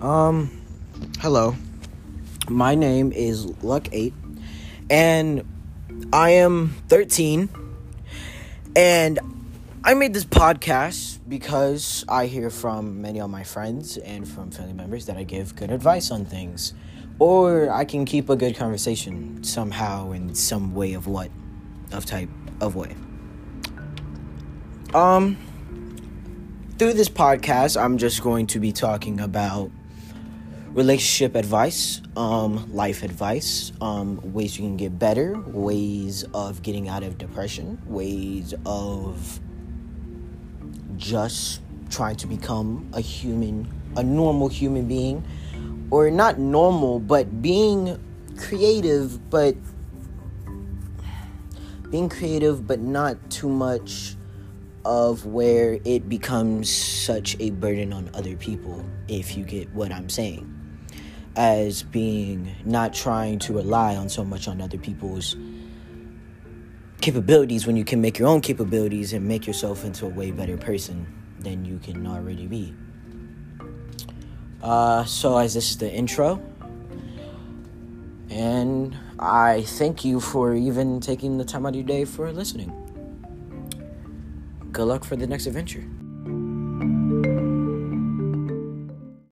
Um, hello. My name is Luck8, and I am 13. And I made this podcast because I hear from many of my friends and from family members that I give good advice on things. Or I can keep a good conversation somehow in some way of what? Of type of way. Um, through this podcast, I'm just going to be talking about relationship advice, um, life advice, um, ways you can get better, ways of getting out of depression, ways of just trying to become a human, a normal human being, or not normal, but being creative, but being creative, but not too much of where it becomes such a burden on other people, if you get what I'm saying as being not trying to rely on so much on other people's capabilities when you can make your own capabilities and make yourself into a way better person than you can already be. Uh, so, as this is the intro, and I thank you for even taking the time out of your day for listening. Good luck for the next adventure.